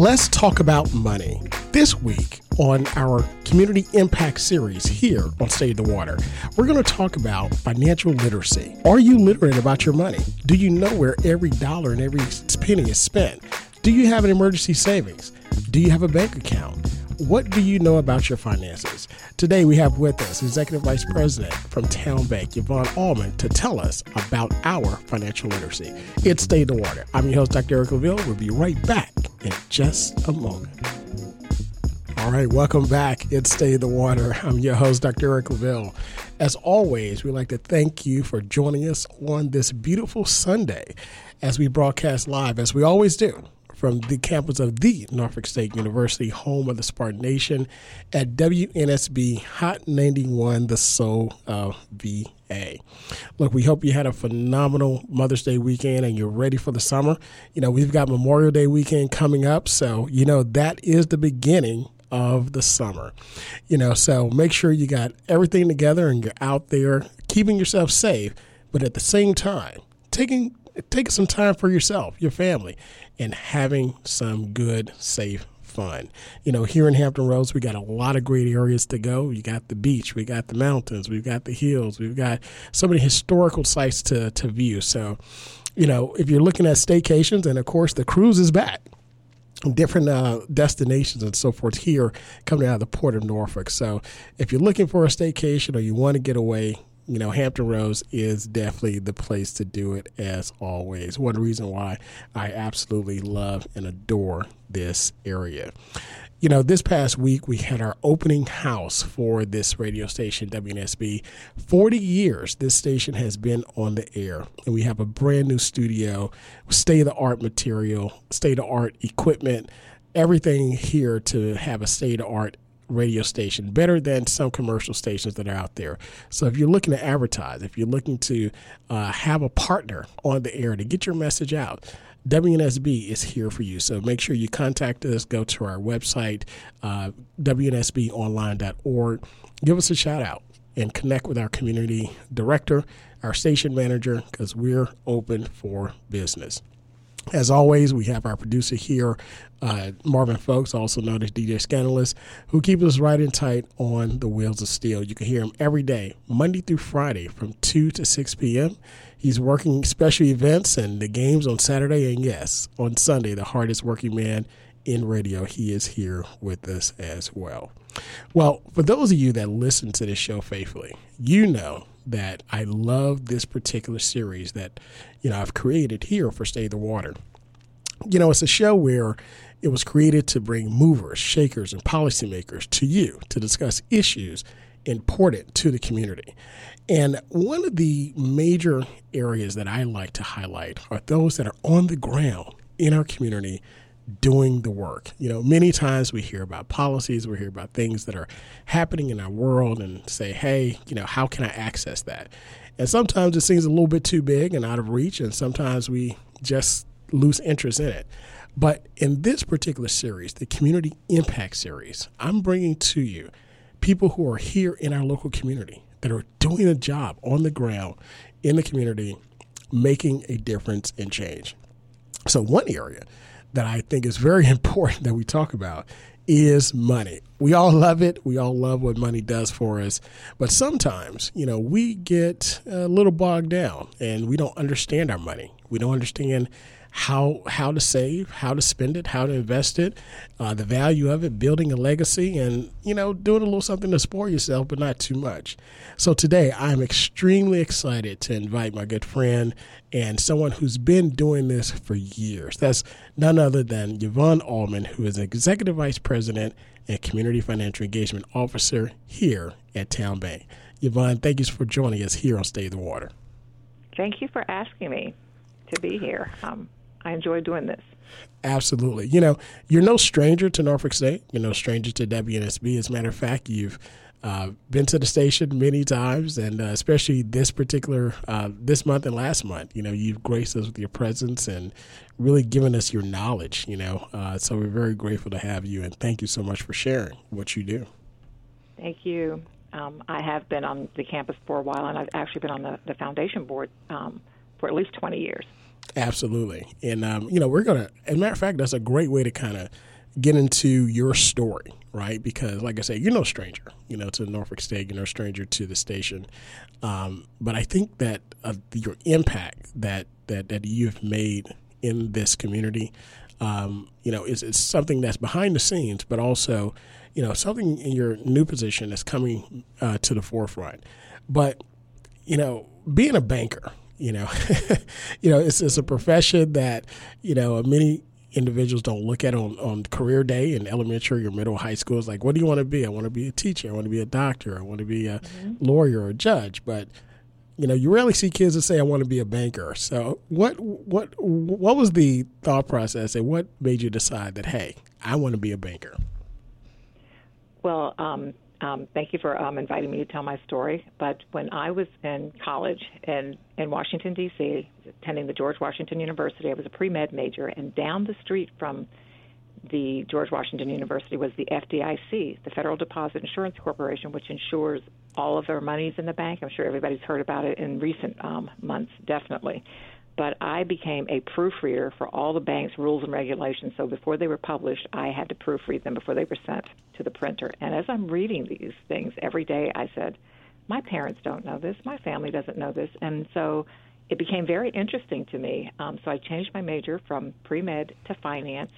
Let's talk about money. This week on our Community Impact series here on State of the Water, we're going to talk about financial literacy. Are you literate about your money? Do you know where every dollar and every penny is spent? Do you have an emergency savings? Do you have a bank account? What do you know about your finances? Today we have with us Executive Vice President from TowneBank, Yvonne Allmond, to tell us about our financial literacy. It's State of the Water. I'm your host, Dr. Eric Claville. We'll be right back in just a moment. All right, welcome back. It's State of the Water. I'm your host, Dr. Eric Claville. As always, we'd like to thank you for joining us on this beautiful Sunday as we broadcast live, as we always do from the campus of the Norfolk State University, home of the Spartan Nation, at WNSB Hot 91, the soul of VA. Look, we hope you had a phenomenal Mother's Day weekend and you're ready for the summer. You know, we've got Memorial Day weekend coming up, so, you know, that is the beginning of the summer. You know, so make sure you got everything together and you're out there keeping yourself safe, but at the same time, taking taking some time for yourself, your family, and having some good, safe fun. You know, here in Hampton Roads, we got a lot of great areas to go. You got the beach, we got the mountains, we've got the hills, we've got so many historical sites to, to view. So, you know, if you're looking at staycations, and of course, the cruise is back different uh, destinations and so forth here coming out of the port of Norfolk. So if you're looking for a staycation or you want to get away, you know, Hampton Roads is definitely the place to do it as always. One reason why I absolutely love and adore this area. You know, this past week we had our opening house for this radio station, WNSB. 40 years this station has been on the air, and we have a brand new studio, state of the art material, state of art equipment, everything here to have a state of art radio station, better than some commercial stations that are out there. So if you're looking to advertise, if you're looking to uh, have a partner on the air to get your message out, WNSB is here for you. So make sure you contact us, go to our website, uh, WNSBonline.org, give us a shout out and connect with our community director, our station manager, because we're open for business. As always, we have our producer here, uh, Marvin Folks, also known as DJ Scandalous, who keeps us right and tight on the wheels of steel. You can hear him every day, Monday through Friday, from 2 to 6 p.m. He's working special events and the games on Saturday, and yes, on Sunday, the hardest working man in radio. He is here with us as well. Well, for those of you that listen to this show faithfully, you know that I love this particular series that, you know, I've created here for State of the Water. You know, it's a show where it was created to bring movers, shakers, and policymakers to you to discuss issues important to the community. And one of the major areas that I like to highlight are those that are on the ground in our community doing the work. You know, many times we hear about policies, we hear about things that are happening in our world and say, hey, you know, how can I access that? And sometimes it seems a little bit too big and out of reach, and sometimes we just lose interest in it. But in this particular series, the Community Impact Series, I'm bringing to you people who are here in our local community that are doing a job on the ground in the community, making a difference and change. So, one area that I think is very important that we talk about is money. We all love it. We all love what money does for us. But sometimes, you know, we get a little bogged down and we don't understand our money. We don't understand how how to save, how to spend it, how to invest it, uh, the value of it, building a legacy, and you know, doing a little something to support yourself, but not too much. So today, I'm extremely excited to invite my good friend and someone who's been doing this for years. That's none other than Yvonne Allmond, who is Executive Vice President and Community Financial Engagement Officer here at TowneBank. Yvonne, thank you for joining us here on State of the Water. Thank you for asking me to be here. Um, I enjoy doing this. Absolutely. You know, you're no stranger to Norfolk State. You're no stranger to WNSB. As a matter of fact, you've uh, been to the station many times, and uh, especially this particular uh, this month and last month. You know, you've graced us with your presence and really given us your knowledge. You know, uh, so we're very grateful to have you, and thank you so much for sharing what you do. Thank you. Um, I have been on the campus for a while, and I've actually been on the, the foundation board um, for at least 20 years. Absolutely. And, um, you know, we're going to, as a matter of fact, that's a great way to kind of get into your story, right? Because, like I said, you're no stranger, you know, to Norfolk State, you're no stranger to the station. Um, but I think that uh, your impact that, that, that you've made in this community, um, you know, is, is something that's behind the scenes, but also, you know, something in your new position that's coming uh, to the forefront. But, you know, being a banker, you know, you know, it's, it's a profession that, you know, many individuals don't look at on, on career day in elementary or middle high school. It's like, what do you want to be? I want to be a teacher. I want to be a doctor. I want to be a mm-hmm. lawyer or a judge. But you know, you rarely see kids that say, "I want to be a banker." So, what what what was the thought process, and what made you decide that, hey, I want to be a banker? Well, um, um, thank you for um, inviting me to tell my story. But when I was in college in, in Washington, D.C., attending the George Washington University, I was a pre med major, and down the street from the George Washington University was the FDIC, the Federal Deposit Insurance Corporation, which insures all of our monies in the bank. I'm sure everybody's heard about it in recent um, months, definitely but I became a proofreader for all the bank's rules and regulations. So before they were published, I had to proofread them before they were sent to the printer. And as I'm reading these things every day, I said, my parents don't know this, my family doesn't know this. And so it became very interesting to me. Um, so I changed my major from pre med to finance,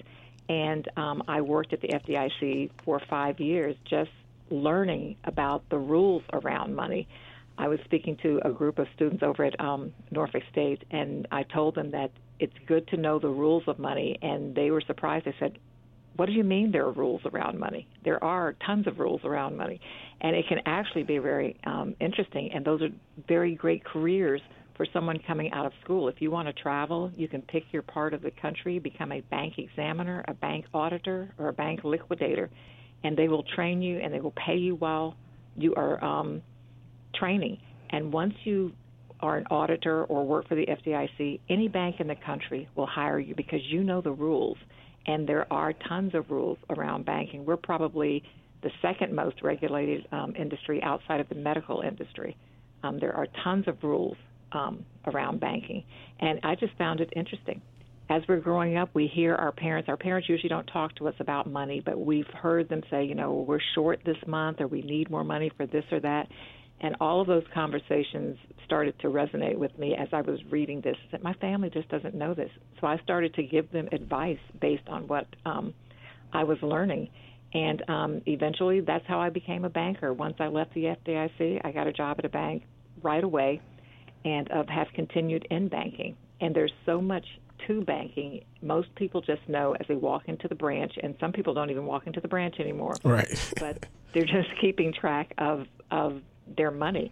and um, I worked at the FDIC for five years just learning about the rules around money. I was speaking to a group of students over at um, Norfolk State, and I told them that it's good to know the rules of money, and they were surprised. They said, "What do you mean there are rules around money? There are tons of rules around money, and it can actually be very um, interesting. And those are very great careers for someone coming out of school. If you want to travel, you can pick your part of the country, become a bank examiner, a bank auditor, or a bank liquidator, and they will train you and they will pay you while you are." Um, training. And once you are an auditor or work for the FDIC, any bank in the country will hire you because you know the rules. And there are tons of rules around banking. We're probably the second most regulated um, industry outside of the medical industry. Um, there are tons of rules um, around banking. And I just found it interesting. As we're growing up, we hear our parents, our parents usually don't talk to us about money, but we've heard them say, you know, we're short this month or we need more money for this or that. And all of those conversations started to resonate with me as I was reading this. That my family just doesn't know this, so I started to give them advice based on what um, I was learning. And um, eventually, that's how I became a banker. Once I left the FDIC, I got a job at a bank right away, and uh, have continued in banking. And there's so much to banking. Most people just know as they walk into the branch, and some people don't even walk into the branch anymore. Right. but they're just keeping track of of their money.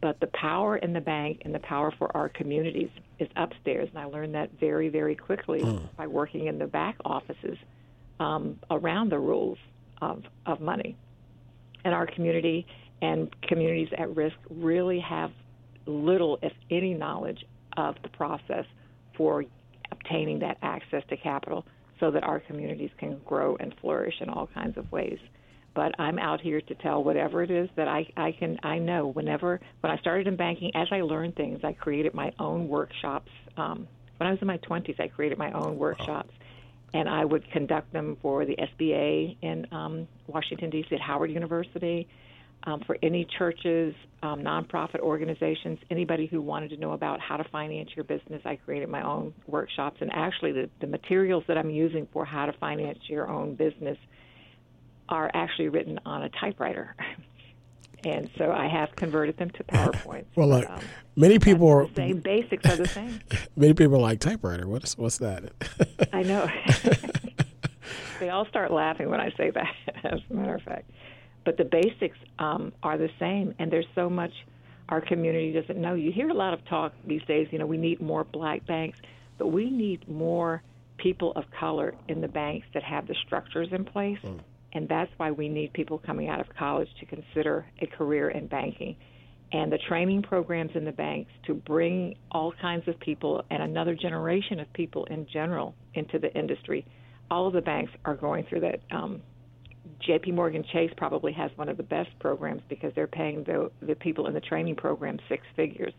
But the power in the bank and the power for our communities is upstairs, and I learned that very, very quickly mm. by working in the back offices um, around the rules of, of money. And our community and communities at risk really have little, if any, knowledge of the process for obtaining that access to capital so that our communities can grow and flourish in all kinds of ways but I'm out here to tell whatever it is that I, I can I know. Whenever when I started in banking, as I learned things, I created my own workshops. Um, when I was in my 20s, I created my own workshops, and I would conduct them for the SBA in um, Washington D.C. at Howard University. Um, for any churches, um, nonprofit organizations, anybody who wanted to know about how to finance your business, I created my own workshops. And actually, the, the materials that I'm using for how to finance your own business are actually written on a typewriter. and so I have converted them to PowerPoint. well, look, um, many people are the same. Basics are the same. many people are like typewriter. What's what's that? I know. they all start laughing when I say that. As a matter of fact, but the basics um, are the same, and there's so much our community doesn't know. You hear a lot of talk these days. You know, we need more black banks, but we need more people of color in the banks that have the structures in place. Mm and that's why we need people coming out of college to consider a career in banking. And the training programs in the banks to bring all kinds of people and another generation of people in general into the industry. All of the banks are going through that. Um, JP Morgan Chase probably has one of the best programs because they're paying the, the people in the training program six figures.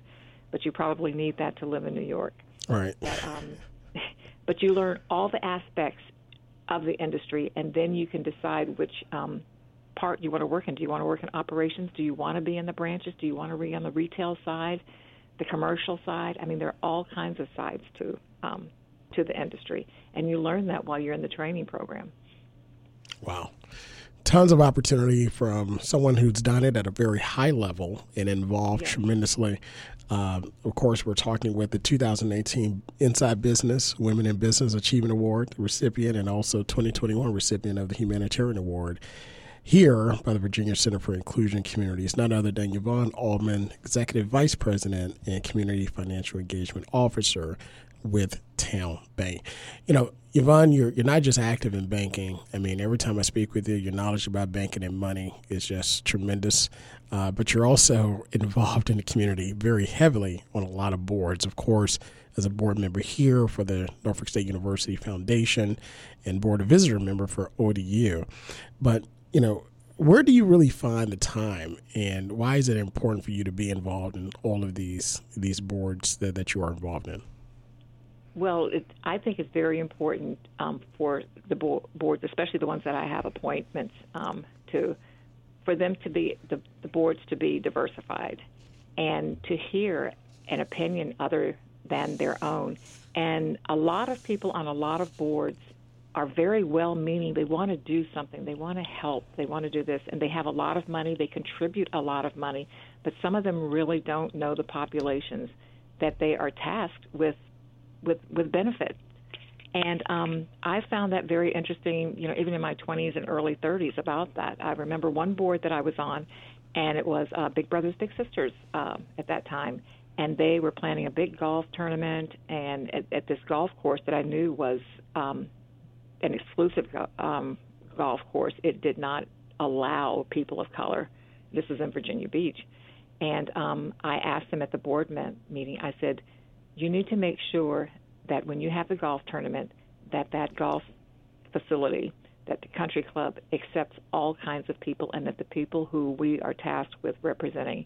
but you probably need that to live in New York. Right. But, um, but you learn all the aspects of the industry, and then you can decide which um, part you want to work in. Do you want to work in operations? Do you want to be in the branches? Do you want to be on the retail side, the commercial side? I mean, there are all kinds of sides to um, to the industry, and you learn that while you're in the training program. Wow. Tons of opportunity from someone who's done it at a very high level and involved yeah. tremendously. Um, of course, we're talking with the 2018 Inside Business Women in Business Achievement Award recipient and also 2021 recipient of the Humanitarian Award here by the Virginia Center for Inclusive Communities, none other than Yvonne Allmond, Executive Vice President and Community Financial Engagement Officer with Town Bank. You know, Yvonne, you're you're not just active in banking. I mean, every time I speak with you, your knowledge about banking and money is just tremendous. Uh, but you're also involved in the community very heavily on a lot of boards. Of course, as a board member here for the Norfolk State University Foundation and board of visitor member for ODU. But you know, where do you really find the time, and why is it important for you to be involved in all of these these boards that, that you are involved in? Well, it, I think it's very important um, for the bo- boards, especially the ones that I have appointments um, to, for them to be the, the boards to be diversified, and to hear an opinion other than their own. And a lot of people on a lot of boards are very well meaning. They want to do something. They want to help. They want to do this. And they have a lot of money. They contribute a lot of money. But some of them really don't know the populations that they are tasked with with, with benefits. And um, I found that very interesting, you know, even in my 20s and early 30s about that. I remember one board that I was on, and it was uh, Big Brothers Big Sisters uh, at that time. And they were planning a big golf tournament, and at, at this golf course that I knew was um, an exclusive um, golf course, it did not allow people of color. This is in Virginia Beach. And um, I asked them at the board meeting, I said, you need to make sure that when you have the golf tournament, that that golf facility, that the country club accepts all kinds of people and that the people who we are tasked with representing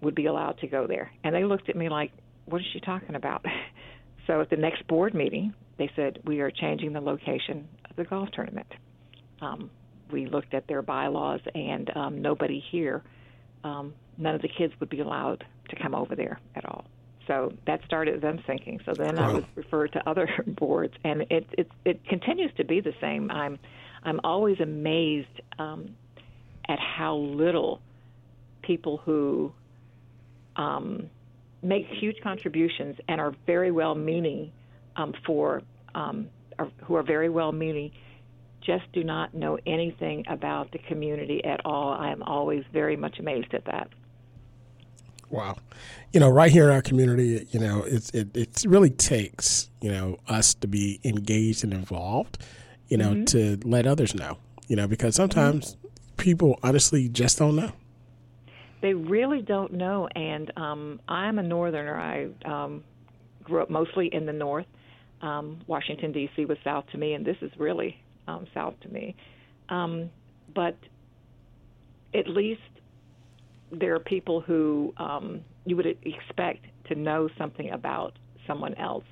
would be allowed to go there. And they looked at me like, what is she talking about? so at the next board meeting, they said, We are changing the location of the golf tournament. Um, we looked at their bylaws, and um, nobody here, um, none of the kids would be allowed to come over there at all. So that started them thinking. So then wow. I was referred to other boards, and it, it it continues to be the same. I'm I'm always amazed um, at how little people who um, make huge contributions and are very well meaning um, for um, are, who are very well meaning just do not know anything about the community at all. I am always very much amazed at that. Wow. You know, right here in our community, you know, it's, it, it really takes, you know, us to be engaged and involved, you know, mm-hmm. to let others know, you know, because sometimes mm-hmm. people honestly just don't know. They really don't know. And um, I'm a northerner. I um, grew up mostly in the north um, Washington D.C. was south to me, and this is really um, south to me. Um, but at least there are people who um, you would expect to know something about someone else.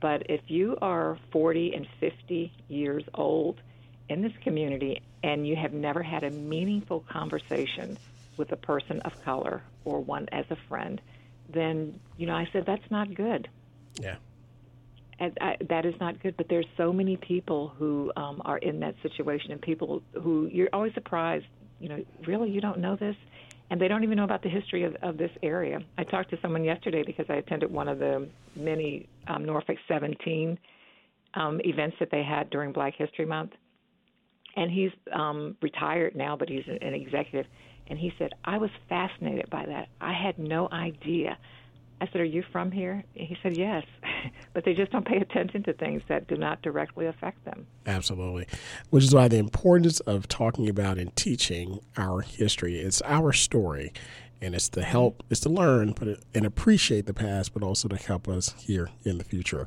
But if you are 40 and 50 years old in this community and you have never had a meaningful conversation with a person of color or one as a friend, then you know I said that's not good. Yeah and I, that is not good. But there's so many people who um, are in that situation, and people who you're always surprised. You know, really, you don't know this, and they don't even know about the history of, of this area. I talked to someone yesterday because I attended one of the many um, Norfolk 17 um, events that they had during Black History Month, and he's um, retired now, but he's an executive. And he said, I was fascinated by that. I had no idea I said, Are you from here? He said, Yes. but they just don't pay attention to things that do not directly affect them. Absolutely. Which is why the importance of talking about and teaching our history. It's our story. And it's to help, it's to learn but and appreciate the past, but also to help us here in the future.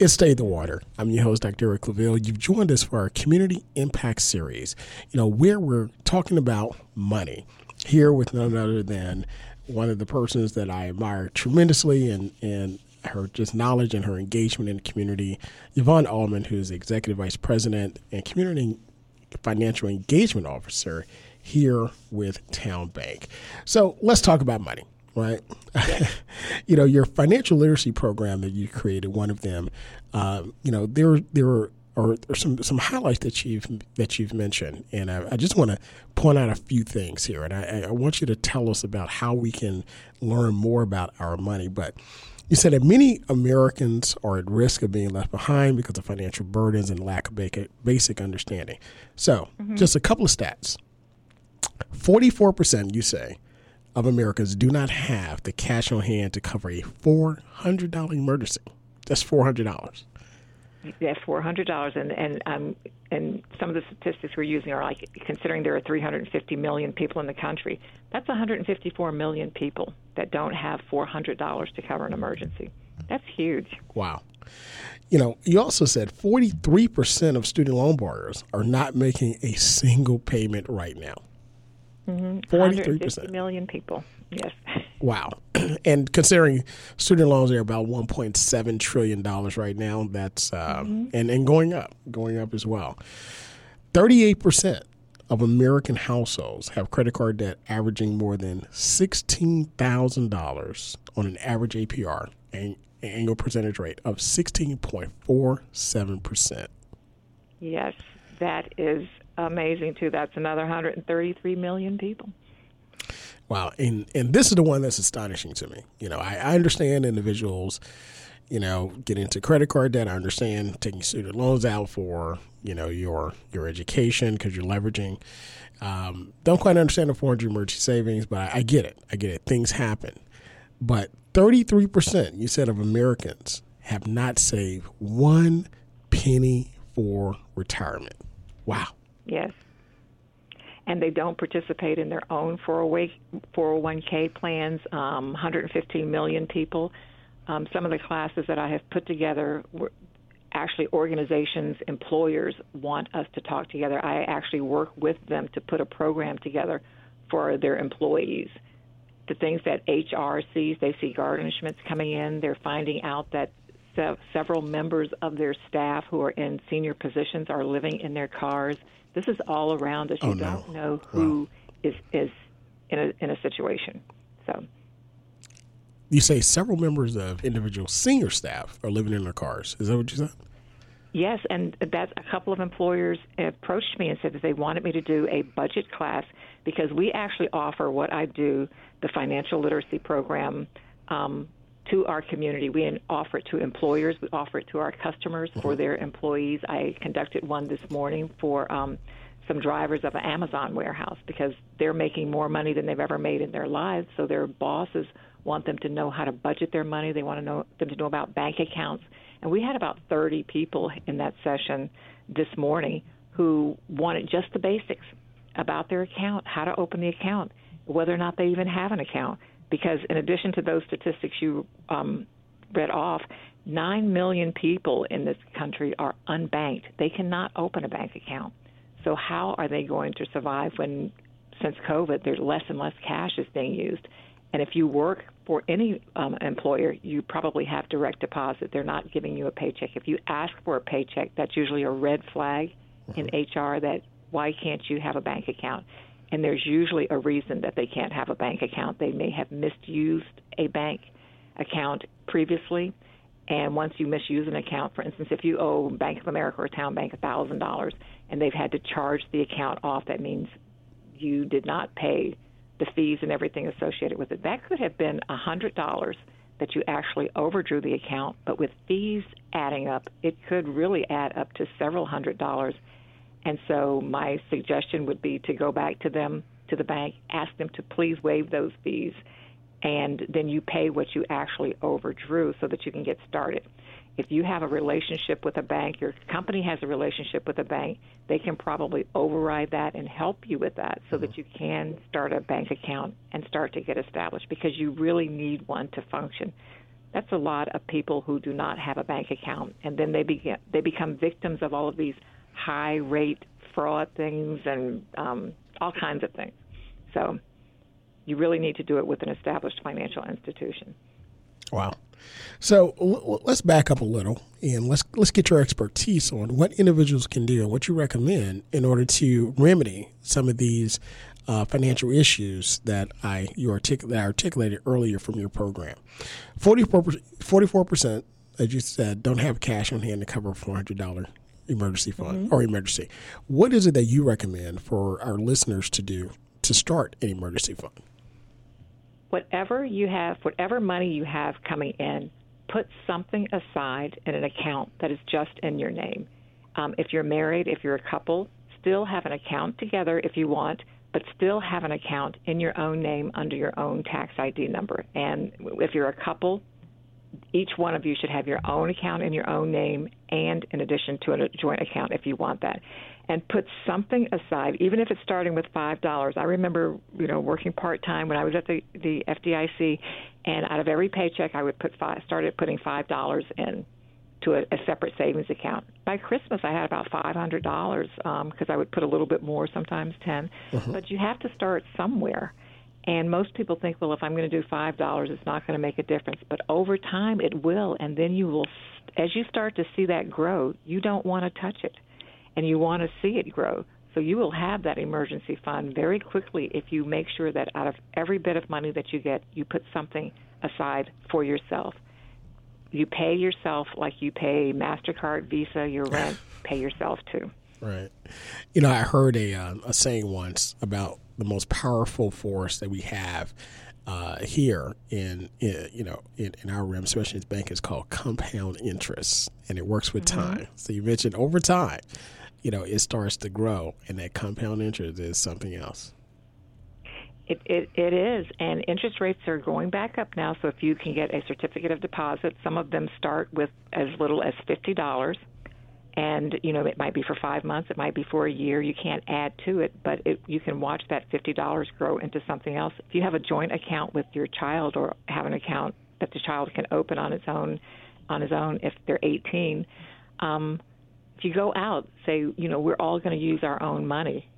It's State of the Water. I'm your host, Dr. Eric Claville. You've joined us for our Community Impact Series, you know, where we're talking about money here with none other than one of the persons that I admire tremendously and, and her just knowledge and her engagement in the community, Yvonne Allmond, who's the Executive Vice President and Community Financial Engagement Officer here with TowneBank. So let's talk about money, right? you know, your financial literacy program that you created, one of them, um, you know, there there are some some highlights that you've that you've mentioned, and I, I just want to point out a few things here, and I, I, want you to tell us about how we can learn more about our money. But you said that many Americans are at risk of being left behind because of financial burdens and lack of basic understanding. So, mm-hmm. just a couple of stats 44%, you say, of Americans do not have the cash on hand to cover a $400 emergency. That's $400 at four hundred dollars, and and um, and some of the statistics we're using are like considering there are three hundred and fifty million people in the country. That's one hundred and fifty four million people that don't have four hundred dollars to cover an emergency. That's huge. Wow. You know, you also said 43% of student loan borrowers are not making a single payment right now. Mm-hmm. 43%. million people. Yes. Wow. And considering student loans are about $1.7 trillion right now, that's, uh, mm-hmm. and, and going up, going up as well. 38% of American households have credit card debt averaging more than $16,000 on an average APR, an annual percentage rate of 16.47%. Yes, that is amazing too. That's another 133 million people. Wow, and and this is the one that's astonishing to me. You know, I, I understand individuals, you know, get into credit card debt. I understand taking student loans out for you know your your education because you're leveraging. Um, don't quite understand the 400 emergency savings, but I, I get it. I get it. Things happen, but 33 percent you said of Americans have not saved one penny for retirement. Wow. Yes and they don't participate in their own 401k plans. Um, 115 million people. Um, some of the classes that I have put together were actually organizations, employers want us to talk together. I actually work with them to put a program together for their employees. The things that HR sees, they see garnishments coming in. They're finding out that several members of their staff who are in senior positions are living in their cars this is all around us. You oh, no. don't know who wow. is is in a in a situation. So you say several members of individual senior staff are living in their cars. Is that what you said? Yes, and that's a couple of employers approached me and said that they wanted me to do a budget class because we actually offer what I do, the financial literacy program, um, to our community. We offer it to employers. We offer it to our customers for mm-hmm. their employees. I conducted one this morning for um, some drivers of an Amazon warehouse because they're making more money than they've ever made in their lives. So their bosses want them to know how to budget their money. They want to know them to know about bank accounts. And we had about 30 people in that session this morning who wanted just the basics about their account, how to open the account, whether or not they even have an account because in addition to those statistics you um, read off, 9 million people in this country are unbanked. They cannot open a bank account. So, how are they going to survive when, since COVID, there's less and less cash is being used? And if you work for any um, employer, you probably have direct deposit. They're not giving you a paycheck. If you ask for a paycheck, that's usually a red flag in HR that why can't you have a bank account? And there's usually a reason that they can't have a bank account. They may have misused a bank account previously, and once you misuse an account, for instance, if you owe Bank of America or TowneBank thousand dollars and they've had to charge the account off, that means you did not pay the fees and everything associated with it. That could have been a hundred dollars that you actually overdrew the account, but with fees adding up, it could really add up to several hundred dollars and so my suggestion would be to go back to them, to the bank, ask them to please waive those fees, and then you pay what you actually overdrew so that you can get started. If you have a relationship with a bank, your company has a relationship with a bank, they can probably override that and help you with that so that mm-hmm. you can start a bank account and start to get established because you really need one to function. That's a lot of people who do not have a bank account and then they begin they become victims of all of these high rate fraud things and um, all kinds of things. So you really need to do it with an established financial institution. Wow. So l- let's back up a little and let's let's get your expertise on what individuals can do and what you recommend in order to remedy some of these uh, financial issues that I you artic- that I articulated earlier from your program. 44 percent, as you said, don't have cash on hand to cover a four hundred dollar emergency fund mm-hmm. or emergency. What is it that you recommend for our listeners to do to start an emergency fund? Whatever you have, whatever money you have coming in, put something aside in an account that is just in your name. Um, if you're married, if you're a couple, still have an account together if you want but still have an account in your own name under your own tax ID number. And if you're a couple, each one of you should have your own account in your own name and in addition to a joint account if you want that and put something aside even if it's starting with five dollars i remember you know working part time when i was at the the fdic and out of every paycheck i would put five started putting five dollars in to a, a separate savings account. By Christmas, I had about five hundred dollars um because I would put a little bit more, sometimes 10 uh-huh. But you have to start somewhere. And most people think, well, if I'm going to do five dollars, it's not going to make a difference. But over time, it will, and then you will, as you start to see that grow, you don't want to touch it, and you want to see it grow. So you will have that emergency fund very quickly if you make sure that out of every bit of money that you get, you put something aside for yourself you pay yourself like you pay Mastercard, Visa, your rent. pay yourself too. Right. You know, I heard a uh, a saying once about the most powerful force that we have uh, here in, in, you know in, in our realm, especially as bank, is called compound interest, and it works with mm-hmm. time. So you mentioned over time, you know, it starts to grow, and that compound interest is something else. It, it, it is, and interest rates are going back up now. So if you can get a certificate of deposit, some of them start with as little as fifty dollars, and you know it might be for five months, it might be for a year. You can't add to it, but it, you can watch that fifty dollars grow into something else. If you have a joint account with your child, or have an account that the child can open on its own, on his own if they're eighteen. Um, if you go out, say, you know, we're all going to use our own money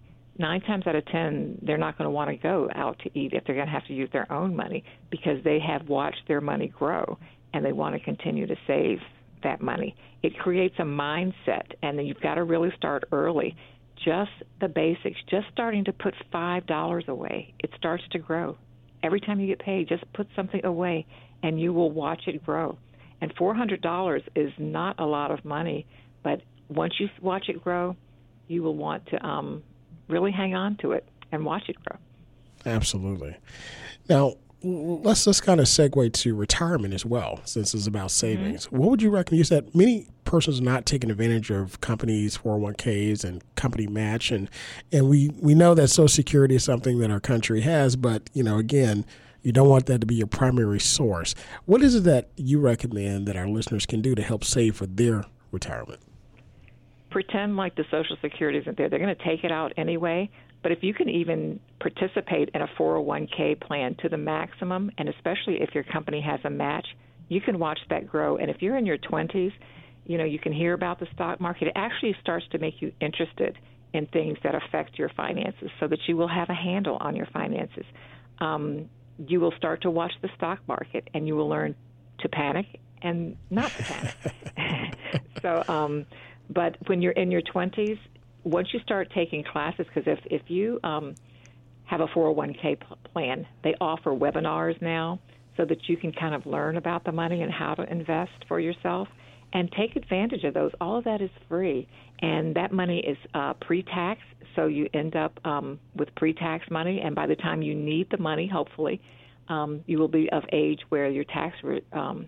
nine times out of ten, they're not going to want to go out to eat if they're going to have to use their own money because they have watched their money grow and they want to continue to save that money. It creates a mindset, and then you've got to really start early. Just the basics, just starting to put $5 away, it starts to grow. Every time you get paid, just put something away, and you will watch it grow. And $400 is not a lot of money, but once you watch it grow, you will want to um, really hang on to it and watch it grow. Absolutely. Now, let's just kind of segue to retirement as well, since it's about mm-hmm. savings. Mm-hmm. What would you recommend? You said many persons are not taking advantage of companies' 401ks and company match, and and we we know that Social Security is something that our country has, but you know, again. You don't want that to be your primary source. What is it that you recommend that our listeners can do to help save for their retirement? pretend like the Social Security isn't there. They're going to take it out anyway. But if you can even participate in a 401k plan to the maximum, and especially if your company has a match, you can watch that grow. And if you're in your 20s, you know, you can hear about the stock market. It actually starts to make you interested in things that affect your finances so that you will have a handle on your finances. Um, you will start to watch the stock market and you will learn to panic and not to panic. so, um, but when you're in your 20s, once you start taking classes, because if if you um, have a 401k plan, they offer webinars now so that you can kind of learn about the money and how to invest for yourself and take advantage of those. All of that is free, and that money is uh, pre-tax, so you end up um, with pre-tax money. And by the time you need the money, hopefully, um, you will be of age where your tax re- um,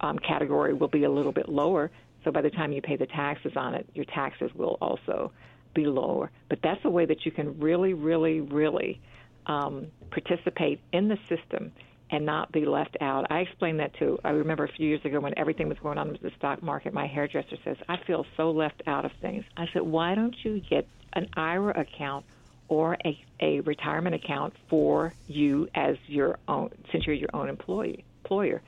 um, category will be a little bit lower. So by the time you pay the taxes on it, your taxes will also be lower. But that's a way that you can really, really, really um, participate in the system and not be left out. I explained that too. I remember a few years ago when everything was going on with the stock market, my hairdresser says, I feel so left out of things. I said, why don't you get an IRA account or a, a retirement account for you as your own, since you're your own employee, employer?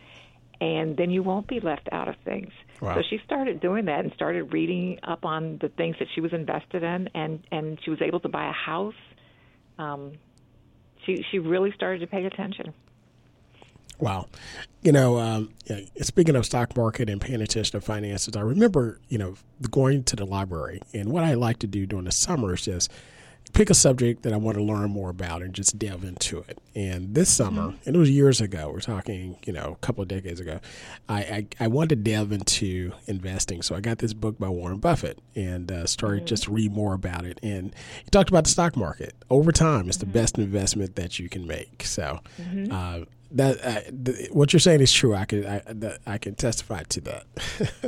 and then you won't be left out of things. Wow. So she started doing that and started reading up on the things that she was invested in, and and she was able to buy a house. Um, she she really started to pay attention. Wow. You know, um, speaking of stock market and paying attention to finances, I remember, you know, going to the library. And what I like to do during the summer is just pick a subject that I want to learn more about and just delve into it. And this summer, mm-hmm. and it was years ago, we're talking, you know, a couple of decades ago, I, I, I, wanted to delve into investing. So I got this book by Warren Buffett and uh, started mm-hmm. just to read more about it. And he talked about the stock market. Over time, it's mm-hmm. the best investment that you can make. So, mm-hmm. uh, that uh, what you're saying is true. I can I, I can testify to that.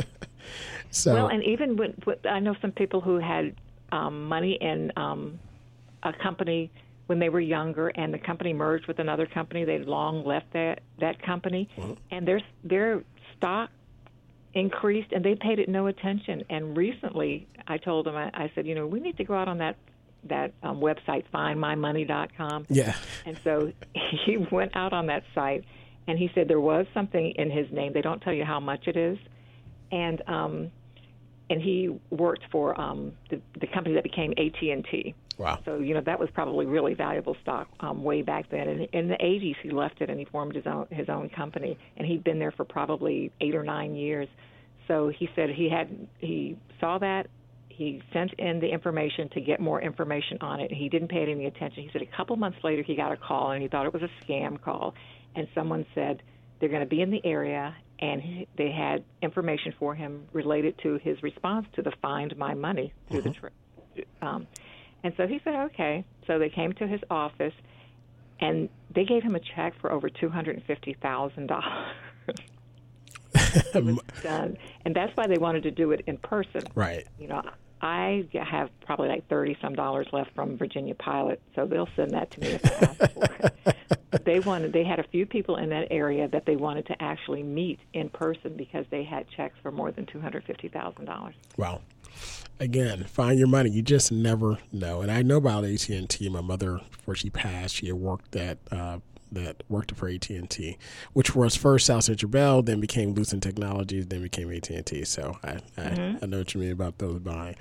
so well, and even with, I know some people who had um, money in um, a company when they were younger, and the company merged with another company. They'd long left that that company, mm-hmm. and their their stock increased, and they paid it no attention. And recently, I told them, I, I said, you know, we need to go out on that that um, website, findmymoney.com. Yeah. And so he went out on that site, and he said there was something in his name. They don't tell you how much it is, and um, and he worked for um, the, the company that became AT and T. Wow. So you know that was probably really valuable stock um, way back then. And in the 80s, he left it and he formed his own his own company, and he'd been there for probably eight or nine years. So he said he had he saw that he sent in the information to get more information on it. He didn't pay it any attention. He said a couple months later he got a call and he thought it was a scam call, and someone said they're going to be in the area and he, they had information for him related to his response to the Find My Money through mm-hmm. the trip. Um, and so he said, okay. So they came to his office, and they gave him a check for over two hundred and fifty thousand dollars. done, and that's why they wanted to do it in person. Right. You know, I have probably like thirty some dollars left from Virginian-Pilot, so they'll send that to me if I ask for it. They wanted they had a few people in that area that they wanted to actually meet in person because they had checks for more than two hundred fifty thousand dollars. Wow. Again, find your money. You just never know. And I know about AT and T. My mother, before she passed, she had worked at uh, that worked for AT and T, which was first South Central Bell, then became Lucent Technologies, then became AT and T. So I, I, mm-hmm. I know what you mean about those buying.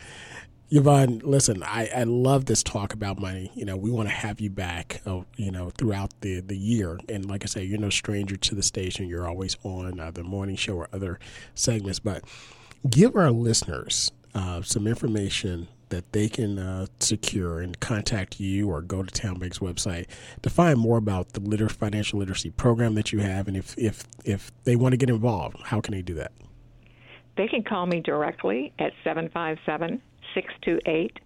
Yvonne, listen, I, I love this talk about money. You know, we want to have you back, uh, you know, throughout the, the year. And like I say, you're no stranger to the station. You're always on uh, the morning show or other segments. But give our listeners uh, some information that they can uh, secure and contact you or go to TowneBank's website to find more about the liter- financial literacy program that you have. And if, if, if they want to get involved, how can they do that? They can call me directly at 757 628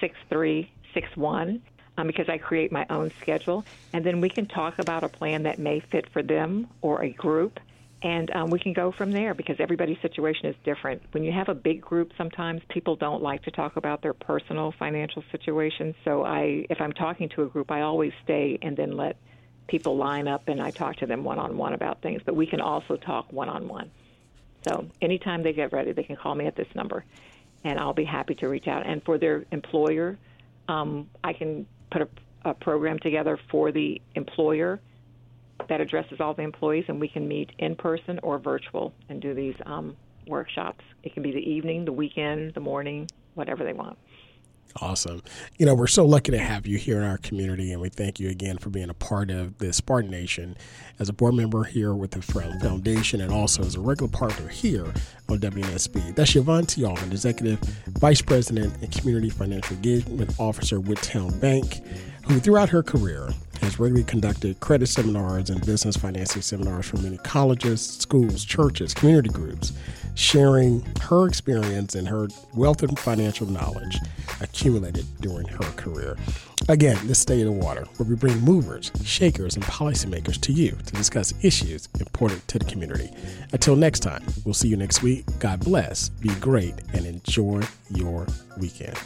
6361 um, because I create my own schedule. And then we can talk about a plan that may fit for them or a group and um, we can go from there because everybody's situation is different. When you have a big group, sometimes people don't like to talk about their personal financial situation. So I, if I'm talking to a group, I always stay and then let people line up and I talk to them one on one about things. But we can also talk one on one. So anytime they get ready, they can call me at this number, and I'll be happy to reach out. And for their employer, um, I can put a, a program together for the employer that addresses all the employees, and we can meet in person or virtual and do these um, workshops. It can be the evening, the weekend, the morning, whatever they want. Awesome. You know, we're so lucky to have you here in our community, and we thank you again for being a part of the Spartan Nation as a board member here with the Foundation and also as a regular partner here on WNSB. That's Yvonne T. Allmond, Executive Vice President and Community Financial Engagement Officer with TowneBank, who throughout her career has regularly conducted credit seminars and business financing seminars for many colleges, schools, churches, community groups, sharing her experience and her wealth of financial knowledge accumulated during her career. Again, this State of the Water, where we bring movers, shakers, and policymakers to you to discuss issues important to the community. Until next time, we'll see you next week. God bless, be great, and enjoy your weekend.